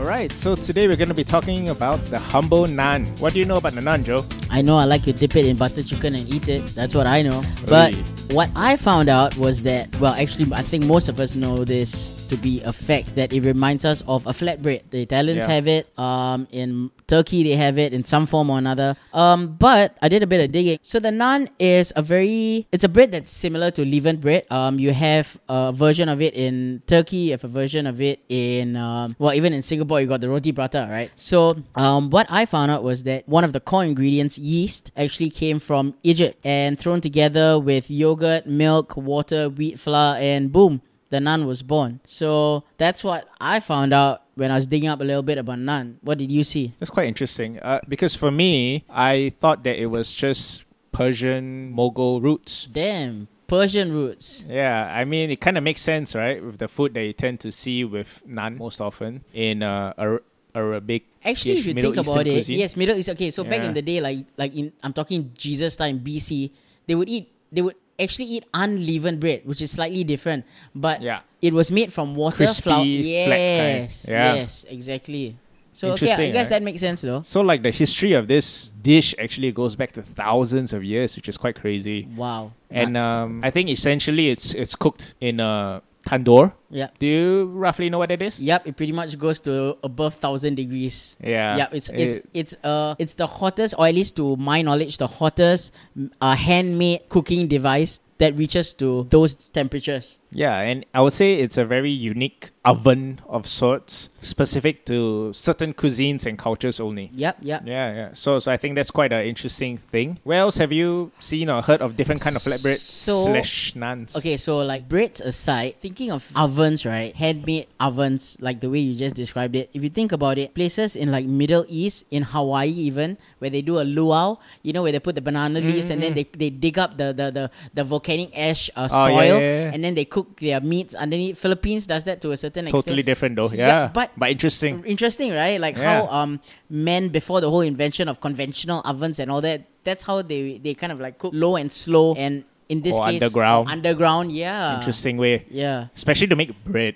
All right, so today we're going to be talking about the humble naan. What do you know about the naan, Joe? I know I like to dip it in butter chicken and eat it. That's what I know. But Oi. what I found out was that, well, actually, I think most of us know this to be a fact that it reminds us of a flatbread. The Italians Yeah. have it. Um, in Turkey they have it in some form or another. Um, but I did a bit of digging. So the naan is a very, it's a bread that's similar to leavened bread. Um, you have a version of it in Turkey. You have a version of it in, um, well, even in Singapore you got the roti prata, right? So um, what I found out was that one of the core ingredients, yeast, actually came from Egypt and thrown together with yogurt, milk, water, wheat flour, and boom, the naan was born. So that's what I found out when I was digging up a little bit about naan. What did you see? That's quite interesting. Uh, because for me, I thought that it was just Persian Mughal roots. Damn, Persian roots. Yeah, I mean, it kind of makes sense, right? With the food that you tend to see with naan most often in uh, Ar- Arabic. Actually, if you Middle think Eastern about it, yes, Middle East. Okay, so back in the day, like like in I'm talking Jesus time BC, they would eat they would actually eat unleavened bread, which is slightly different. But Yeah. it was made from water, Crispy, flour. Yes, Yeah. yes, exactly. So okay, I guess right? that makes sense though. So, like, the history of this dish actually goes back to thousands of years, which is quite crazy. Wow. And um, I think essentially it's it's cooked in a tandoor. Yeah. Do you roughly know what it is? Yep, it pretty much goes to above thousand degrees. Yeah. yeah, it's it's It- it's uh it's the hottest, or at least to my knowledge, the hottest uh, handmade cooking device that reaches to those temperatures. Yeah, and I would say it's a very unique oven of sorts, specific to certain cuisines and cultures only. Yep, yep. Yeah, yeah. So, so I think that's quite an interesting thing. Where else have you seen or heard of different kind of flatbread So- slash naans? Okay, so like breads aside, thinking of ovens, right? Handmade ovens, like the way you just described it. If you think about it, places in like Middle East, in Hawaii even, where they do a luau, you know, where they put the banana leaves and then they, they dig up the the, the, the volcanic ash uh, Mm-hmm. Oh, soil yeah, yeah, yeah. and then they cook their meats underneath. Philippines does that to a certain extent. Totally different though. Yeah, Yeah, but- but interesting. Interesting, right? Like how um men before the whole invention of conventional ovens and all that, that's how they they kind of like cook low and slow and in this Or case underground. underground, yeah. Interesting way, Yeah. especially to make bread.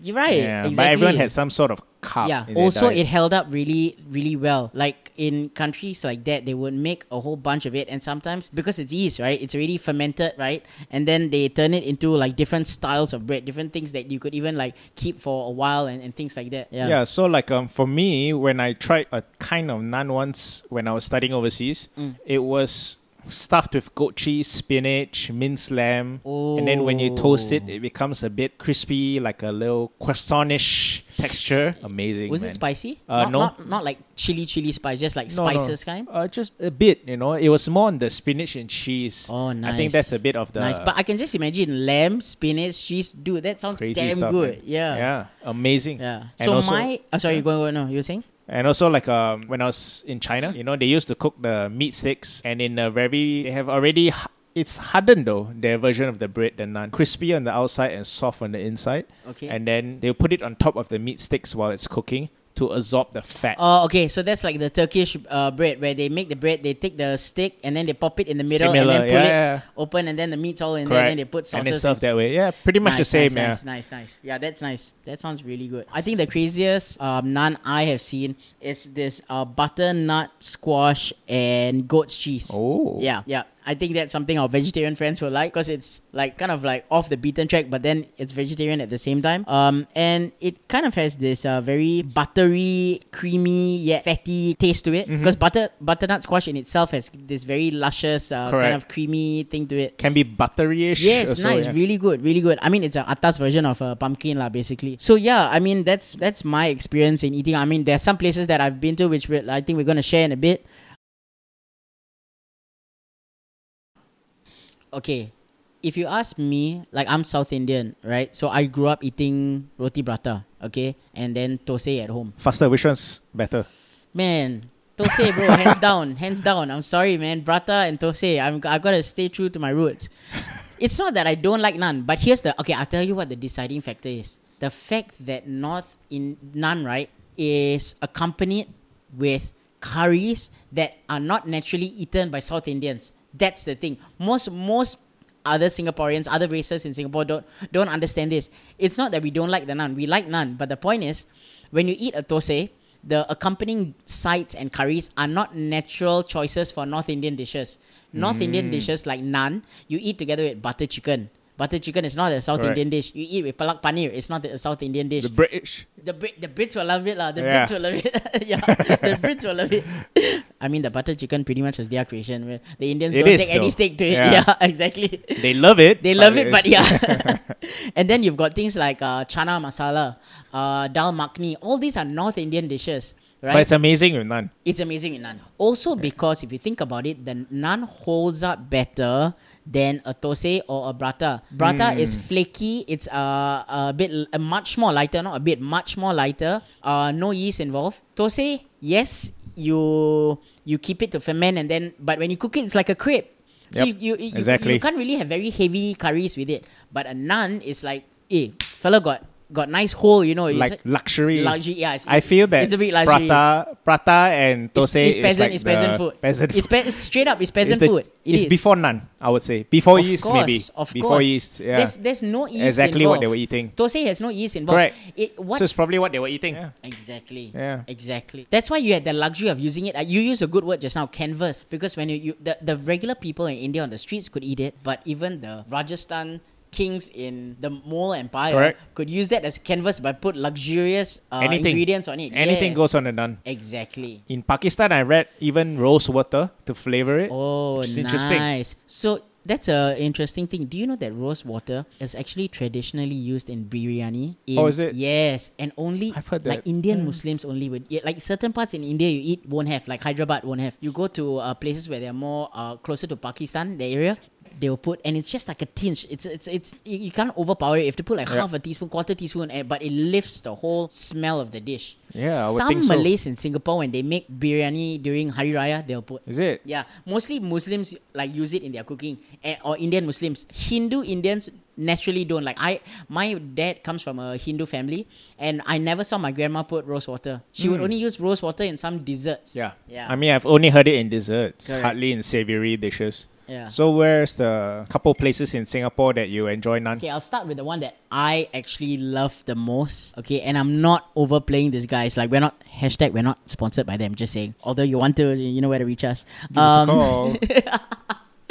You're right. Yeah, exactly. but everyone had some sort of carb. yeah. Also, it held up really, really well. Like in countries like that, they would make a whole bunch of it, and sometimes because it's yeast, right? It's already fermented, right? And then they turn it into like different styles of bread, different things that you could even like keep for a while and, and things like that. Yeah. Yeah, so like um for me, when I tried a kind of naan once when I was studying overseas, Mm. it was stuffed with goat cheese, spinach, minced lamb, and then when you toast it, it becomes a bit crispy, like a little croissant-ish texture. Amazing. Was man. it spicy? Uh, not, no. Not, not like chili, chili spice, just like No, no. spices kind. Uh, just a bit, you know. It was more on the spinach and cheese. Oh, nice. I think that's a bit of the nice. But I can just imagine lamb, spinach, cheese. Dude, that sounds damn stuff. good. man. Yeah. yeah, amazing. Yeah. And So also- my, oh, sorry, you going? go- No, you were saying? And also, like um, when I was in China, you know, they used to cook the meat sticks, and in a very, they have already, it's hardened though, their version of the bread, the naan, crispy on the outside and soft on the inside, Okay. and then they'll put it on top of the meat sticks while it's cooking to absorb the fat. Oh, okay. So that's like the Turkish uh, bread where they make the bread, they take the stick and then they pop it in the middle Similar, and then pull yeah, it open and then the meat's all in there and then they put sauces. and it's served that way. Yeah, pretty much nice, the same. nice, yeah. nice, nice, nice. Yeah, that's nice. That sounds really good. I think the craziest um, naan I have seen is this uh, butternut squash and goat's cheese. Oh. Yeah, yeah. I think that's something our vegetarian friends will like because it's like kind of like off the beaten track, but then it's vegetarian at the same time. Um, and it kind of has this uh, very buttery, creamy yet fatty taste to Mm-hmm. it. Because butter butternut squash in itself has this very luscious, uh, kind of creamy thing to it. Can be buttery-ish. Yes, nice, yeah. really good, really good. I mean, it's a atas version of a pumpkin lah, basically. So yeah, I mean that's that's my experience in eating. I mean, there are some places that I've been to which I think we're gonna share in a bit. Okay, if you ask me, like I'm South Indian, right? So I grew up eating roti prata, okay, and then tosai at home. Faster, which one's better? Man, tosai, bro, hands down, hands down. I'm sorry, man. Prata and tosai. I'm I gotta stay true to my roots. It's not that I don't like naan, but here's the okay. I'll tell you what the deciding factor is. The fact that North in naan, right, is accompanied with curries that are not naturally eaten by South Indians. That's the thing. Most most other Singaporeans, other races in Singapore don't don't understand this. It's not that we don't like the naan. We like naan, but the point is, when you eat a thosai, the accompanying sides and curries are not natural choices for North Indian dishes. North mm. Indian dishes like naan, you eat together with butter chicken. Butter chicken is not a South Correct. Indian dish. You eat with palak paneer. It's not a South Indian dish. The British. The Brit, the Brits will love it lah. The Yeah. Brits will love it. yeah, the Brits will love it. I mean, the butter chicken pretty much was their creation. where The Indians It don't take any though. stake to it. Yeah. Yeah, exactly. They love it. They love it, but yeah. and then you've got things like uh, chana masala, uh, dal makhni. All these are North Indian dishes, right? But it's amazing with naan. It's amazing in naan. Also because if you think about it, the naan holds up better than a thosai or a brata. Brata Hmm. is flaky. It's uh, a bit a much more lighter, not a bit, much more lighter. Uh, no yeast involved. Thosai, yes, you you keep it to ferment and then, but when you cook it, it's like a crepe. So Yep, you, you, you, exactly. you can't really have very heavy curries with it. But a naan is like, eh, fella got got nice hole, you know. Like it's, luxury. luxury. Yeah, it's, I feel that it's a bit luxury. prata, prata and It's, thosai it's peasant. is like it's peasant food. Peasant It's, pe- straight up. It's peasant the- food. It it's is. before naan, I would say. Before Of yeast, course, maybe. Of before course. yeast, yeah. There's there's no yeast exactly what they were eating. Thosai has no yeast involved. Correct. It, what So it's probably what they were eating. Yeah. Exactly. Yeah. Exactly. That's why you had the luxury of using it. Uh, you used a good word just now, canvas. Because when you, you the, the regular people in India on the streets could eat it, but even the Rajasthan kings in the Mughal Empire Correct. could use that as canvas but put luxurious uh, Anything. ingredients on it. Anything Yes. goes on the naan. Exactly. In Pakistan, I read even rose water to flavor it. Oh, nice. So that's a interesting thing. Do you know that rose water is actually traditionally used in biryani? In, Oh, is it? Yes, and only I've heard that. like. Indian Muslims only would yeah, like certain parts in India you eat won't have like Hyderabad won't have. You go to uh, places where they're more uh, closer to Pakistan, the area. They will put and it's just like a tinge. It's it's it's you, can't overpower it. You have to put like Yeah. half a teaspoon, quarter teaspoon, and, but it lifts the whole smell of the dish. Yeah, I would Some think so. Malays in Singapore when they make biryani during Hari Raya, they'll put Is it? yeah, mostly Muslims like use it in their cooking, eh, or Indian Muslims. Hindu Indians naturally don't like. I my dad comes from a Hindu family, and I never saw my grandma put rose water. She would only use rose water in some desserts. Hmm. Yeah. Yeah. I mean, I've only heard it in desserts, Correct. hardly in savory dishes. Yeah. So where's the couple places in Singapore that you enjoy naan? Okay, I'll start with the one that I actually love the most. Okay, and I'm not overplaying this, guys. Like we're not hashtag we're not sponsored by them. Just saying. Although you want to, you know where to reach us. Give us a Um, call.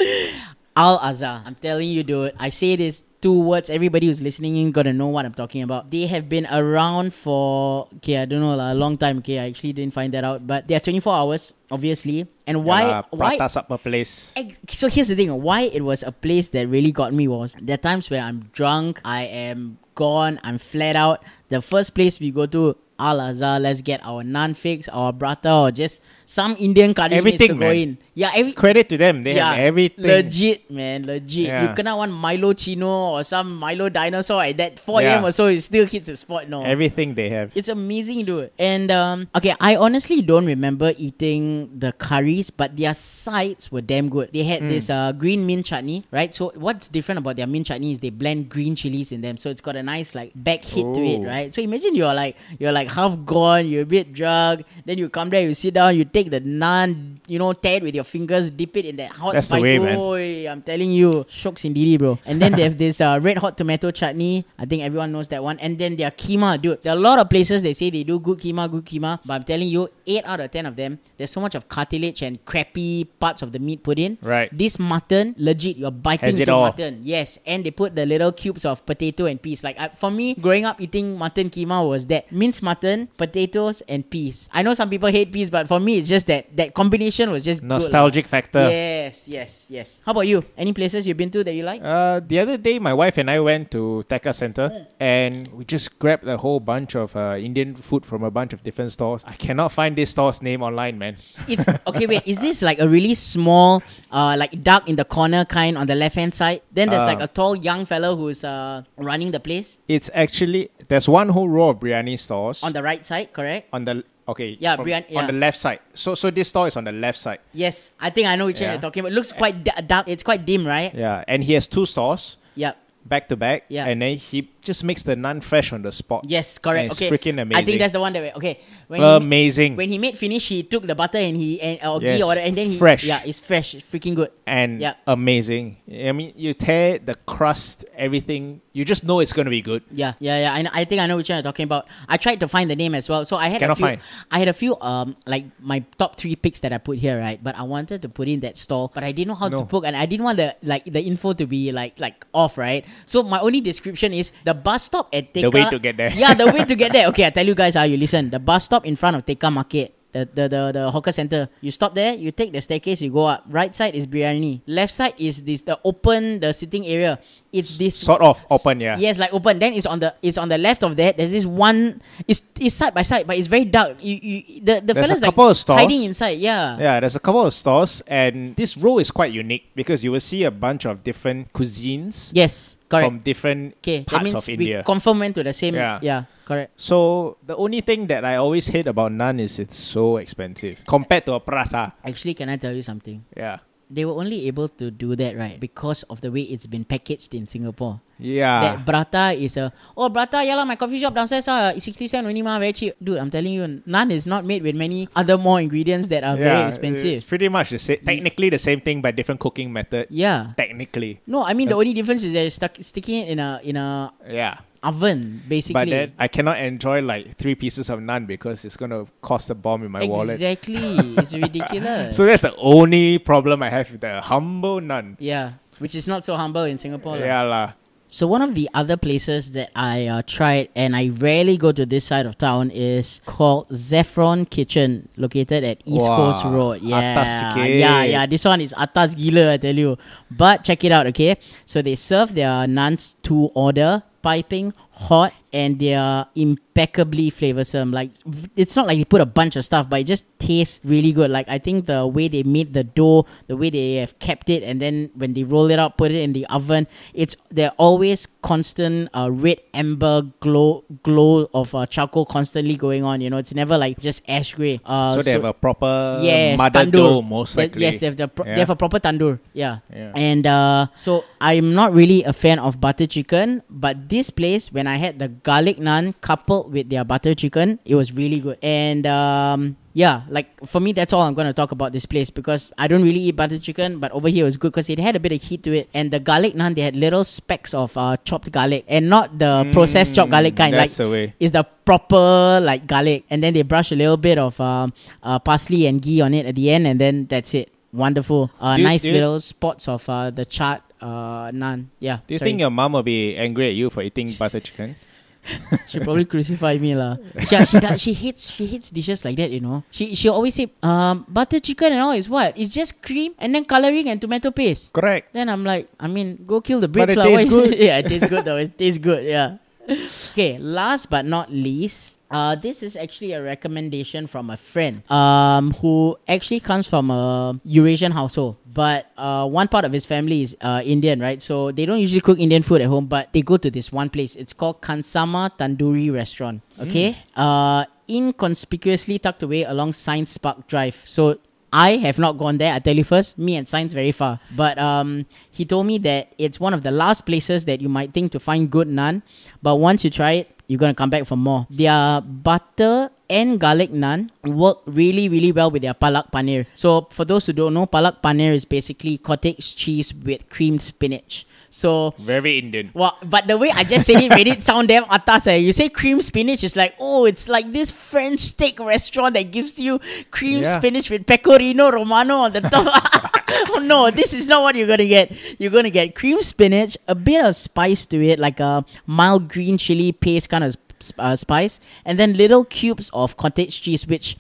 Al Azhar. I'm telling you, dude. I say this two words. Everybody who's listening in gotta know what I'm talking about. They have been around for okay, I don't know, a long time. Okay, I actually didn't find that out, but they are 24 hours, obviously. And why? Yeah why? Prata supper place. Ex- So here's the thing. Why it was a place that really got me was there are times where I'm drunk, I am gone, I'm flat out. The first place we go to, Al Azhar, let's get our naan fix, our brata, or just some Indian curry needs to Everything, go in. Yeah, every Credit to them. They have everything. Legit, man, legit. Yeah. You cannot want Milo Chino or some Milo dinosaur at that 4 a.m. Yeah. or so, it still hits the spot. No. Everything they have. It's amazing, dude. And um, okay, I honestly don't remember eating the curries, but their sides were damn good. They had this uh, green mint chutney, right? So what's different about their mint chutney is they blend green chilies in them, so it's got a nice like back hit to it, right? So imagine you're like you're like half gone, you're a bit drunk, then you come there, you sit down, you take the naan, you know, tear it with your fingers, dip it in that hot That's the spice. way, man. I'm telling you, shocks indeed, bro. And then they have this uh, red hot tomato chutney. I think everyone knows that one. And then their keema, dude. There are a lot of places they say they do good keema, good keema. But I'm telling you, eight out of ten of them, there's so much of cartilage and crappy parts of the meat put in. Right. This mutton, legit, you're biting Has it into all. mutton. Yes, and they put the little cubes of potato and peas. Like I, for me, growing up eating mutton keema was that minced mutton, potatoes, and peas. I know some people hate peas, but for me, it's just that that combination was just good. Nostalgic factor. Yes, yes, yes. How about you? Any places you've been to that you like? Uh, the other day, my wife and I went to Tekka Center Mm. and we just grabbed a whole bunch of uh, Indian food from a bunch of different stores. I cannot find this store's name online, man. It's okay. Wait, is this like a really small, uh, like dark in the corner kind on the left hand side? Then there's Uh. like a tall young fellow who's uh running the place It's actually there's one whole row of biryani stores on the right side. Correct? on the okay Yeah, from- biryani- yeah. on the left side. So so this store is on the left side. Yes, I think I know which one you're talking about. It looks quite da- dark. It's quite dim, right? Yeah, and he has two stores. Yep. Back to back. Yeah. And then he just makes the naan fresh on the spot. Yes, correct. Okay, freaking amazing. I think that's the one that we, okay. When Amazing. He, when he made finish, he took the butter and he and or Yes, ghee or whatever, and then he fresh. Yeah, it's fresh, it's freaking good. and Yeah. amazing. I mean, you tear the crust, everything. You just know it's gonna be good. Yeah, yeah, yeah. I, I think I know which one you're talking about. I tried to find the name as well. So I had Cannot a few. find. I had a few um like my top three picks that I put here, right? But I wanted to put in that stall, but I didn't know how to No. book, and I didn't want the like the info to be like like off, right? So my only description is the bus stop at Tekka. The way to get there. yeah, the way to get there. Okay, I tell you guys how you listen. The bus stop in front of Tekka Market. The, the, the, the hawker center. You stop there, you take the staircase, you go up. Right side is biryani. Left side is this the open the sitting area. It's this Sort of open, yeah. Yes, like open. Then it's on the it's on the left of that. There's this one. It's it's side by side, but it's very dark. You you the the There's a fellas like of stores. hiding inside. Yeah. Yeah, there's a couple of stores, and this row is quite unique because you will see a bunch of different cuisines Yes. Correct. from different okay. That parts means of we India. confirm went to the same. Yeah. Yeah. Correct. so the only thing that I always hate about naan is it's so expensive compared to a prata. Actually, can I tell you something? Yeah, They were only able to do that right because of the way it's been packaged in Singapore. Yeah. that brata is a oh brata yeah lah my coffee shop downstairs ah 60 cent only ma very cheap dude I'm telling you naan is not made with many other more ingredients that are very expensive It's pretty much the same, technically the same thing, but different cooking method. yeah Technically, no I mean the only difference is they're stuck sticking it in a in a yeah. oven basically But then I cannot enjoy like three pieces of naan because it's gonna cost a bomb in my wallet. exactly it's ridiculous So that's the only problem I have with the humble naan. yeah which is not so humble in Singapore. Yeah lah. So one of the other places that I uh, tried, and I rarely go to this side of town, is called Zaffron Kitchen, located at East Wah, Coast Road. Yeah, yeah, yeah. This one is atas gila, I tell you. But check it out, okay? So they serve their naans to order, piping hot, and they are impeccably flavorsome. Like it's not like they put a bunch of stuff, but it just tastes really good. Like I think the way they made the dough, the way they have kept it, and then when they roll it out, put it in the oven, it's they're always constant uh, red amber glow glow of uh, charcoal constantly going on. You know, it's never like just ash gray. Uh, so they have a proper yes, mother tandoor. dough, most They- likely. yes, they have the pro- Yeah. they have a proper tandoor. Yeah. Yeah. And uh, so I'm not really a fan of butter chicken, but this place when I had the garlic naan coupled with their butter chicken, it was really good. And um, yeah, like for me, that's all I'm gonna talk about this place because I don't really eat butter chicken, but over here it was good because it had a bit of heat to it. And the garlic naan, they had little specks of uh, chopped garlic, and not the processed chopped garlic kind. Mm, That's like the way. is the proper like garlic, and then they brush a little bit of um, uh, parsley and ghee on it at the end, and then that's it. Wonderful, uh, you- nice little spots of uh, the chart uh, naan. Yeah, Do you sorry. think your mom will be angry at you for eating butter chicken? she probably crucify me lah? She, she does, she hates she hates dishes like that. You know, she she always say um butter chicken and all is what? It's just cream and then coloring and tomato paste. Correct. Then I'm like, I mean, go kill the But Brits it lah. tastes good. yeah, it tastes good though. It tastes good. Yeah. Okay, last but not least, uh, this is actually a recommendation from a friend um, who actually comes from a Eurasian household. But uh, one part of his family is uh, Indian, right? So they don't usually cook Indian food at home, but they go to this one place. It's called Khansama Tandoori Restaurant. Okay? Uh, inconspicuously tucked away along Science Park Drive. So I have not gone there. I tell you first, me and science very far. But um, he told me that it's one of the last places that you might think to find good naan. But once you try it, you're gonna come back for more. Their butter and garlic naan work really, really well with their palak paneer. So for those who don't know, palak paneer is basically cottage cheese with creamed spinach. So Very Indian. well, but the way I just said it made it sound damn atas. Eh. You say cream spinach, is like, oh, it's like this French steak restaurant that gives you cream Yeah. spinach with pecorino romano on the top. oh no, this is not what you're gonna get. You're gonna get cream spinach, a bit of spice to it, like a mild green chili paste kind of uh, spice, and then little cubes of cottage cheese, which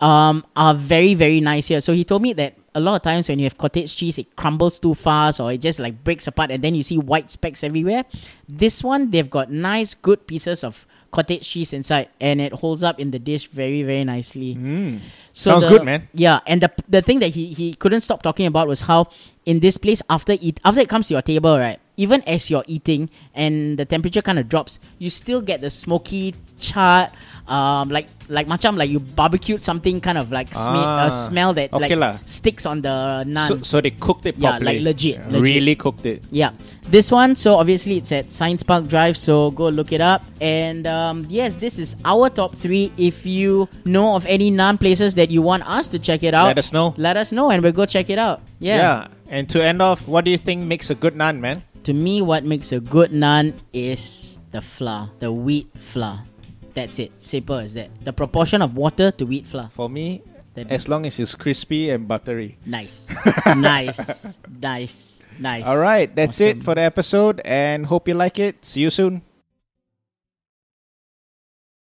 um, are very very nice here. So he told me that a lot of times when you have cottage cheese, it crumbles too fast or it just like breaks apart, and then you see white specks everywhere. This one they've got nice good pieces of cottage cheese inside, and it holds up in the dish very very nicely. Hmm. So Sounds the- good, man. Yeah, and the the thing that he he couldn't stop talking about was how in this place after eat after it comes to your table, right? Even as you're eating and the temperature kind of drops, you still get the smoky charred um, like like macam like you barbecued something kind of like Ah, uh, smell that okay like lah. sticks on the naan. So, so they cooked it Yeah, properly. like legit, legit. Really cooked it. Yeah. This one, so obviously it's at Science Park Drive, so go look it up. And um, yes, this is our top three. If you know of any naan places that you want us to check it out, Let us know. let us know and we'll go check it out. Yeah. Yeah. And to end off, what do you think makes a good naan, man? To me, what makes a good naan is the flour, the wheat flour. That's it. Simple as that. The proportion of water to wheat flour. For me, That- as long as it's crispy and buttery. Nice. nice. Nice. Nice. All right, that's Awesome. it for the episode and hope you like it. See you soon.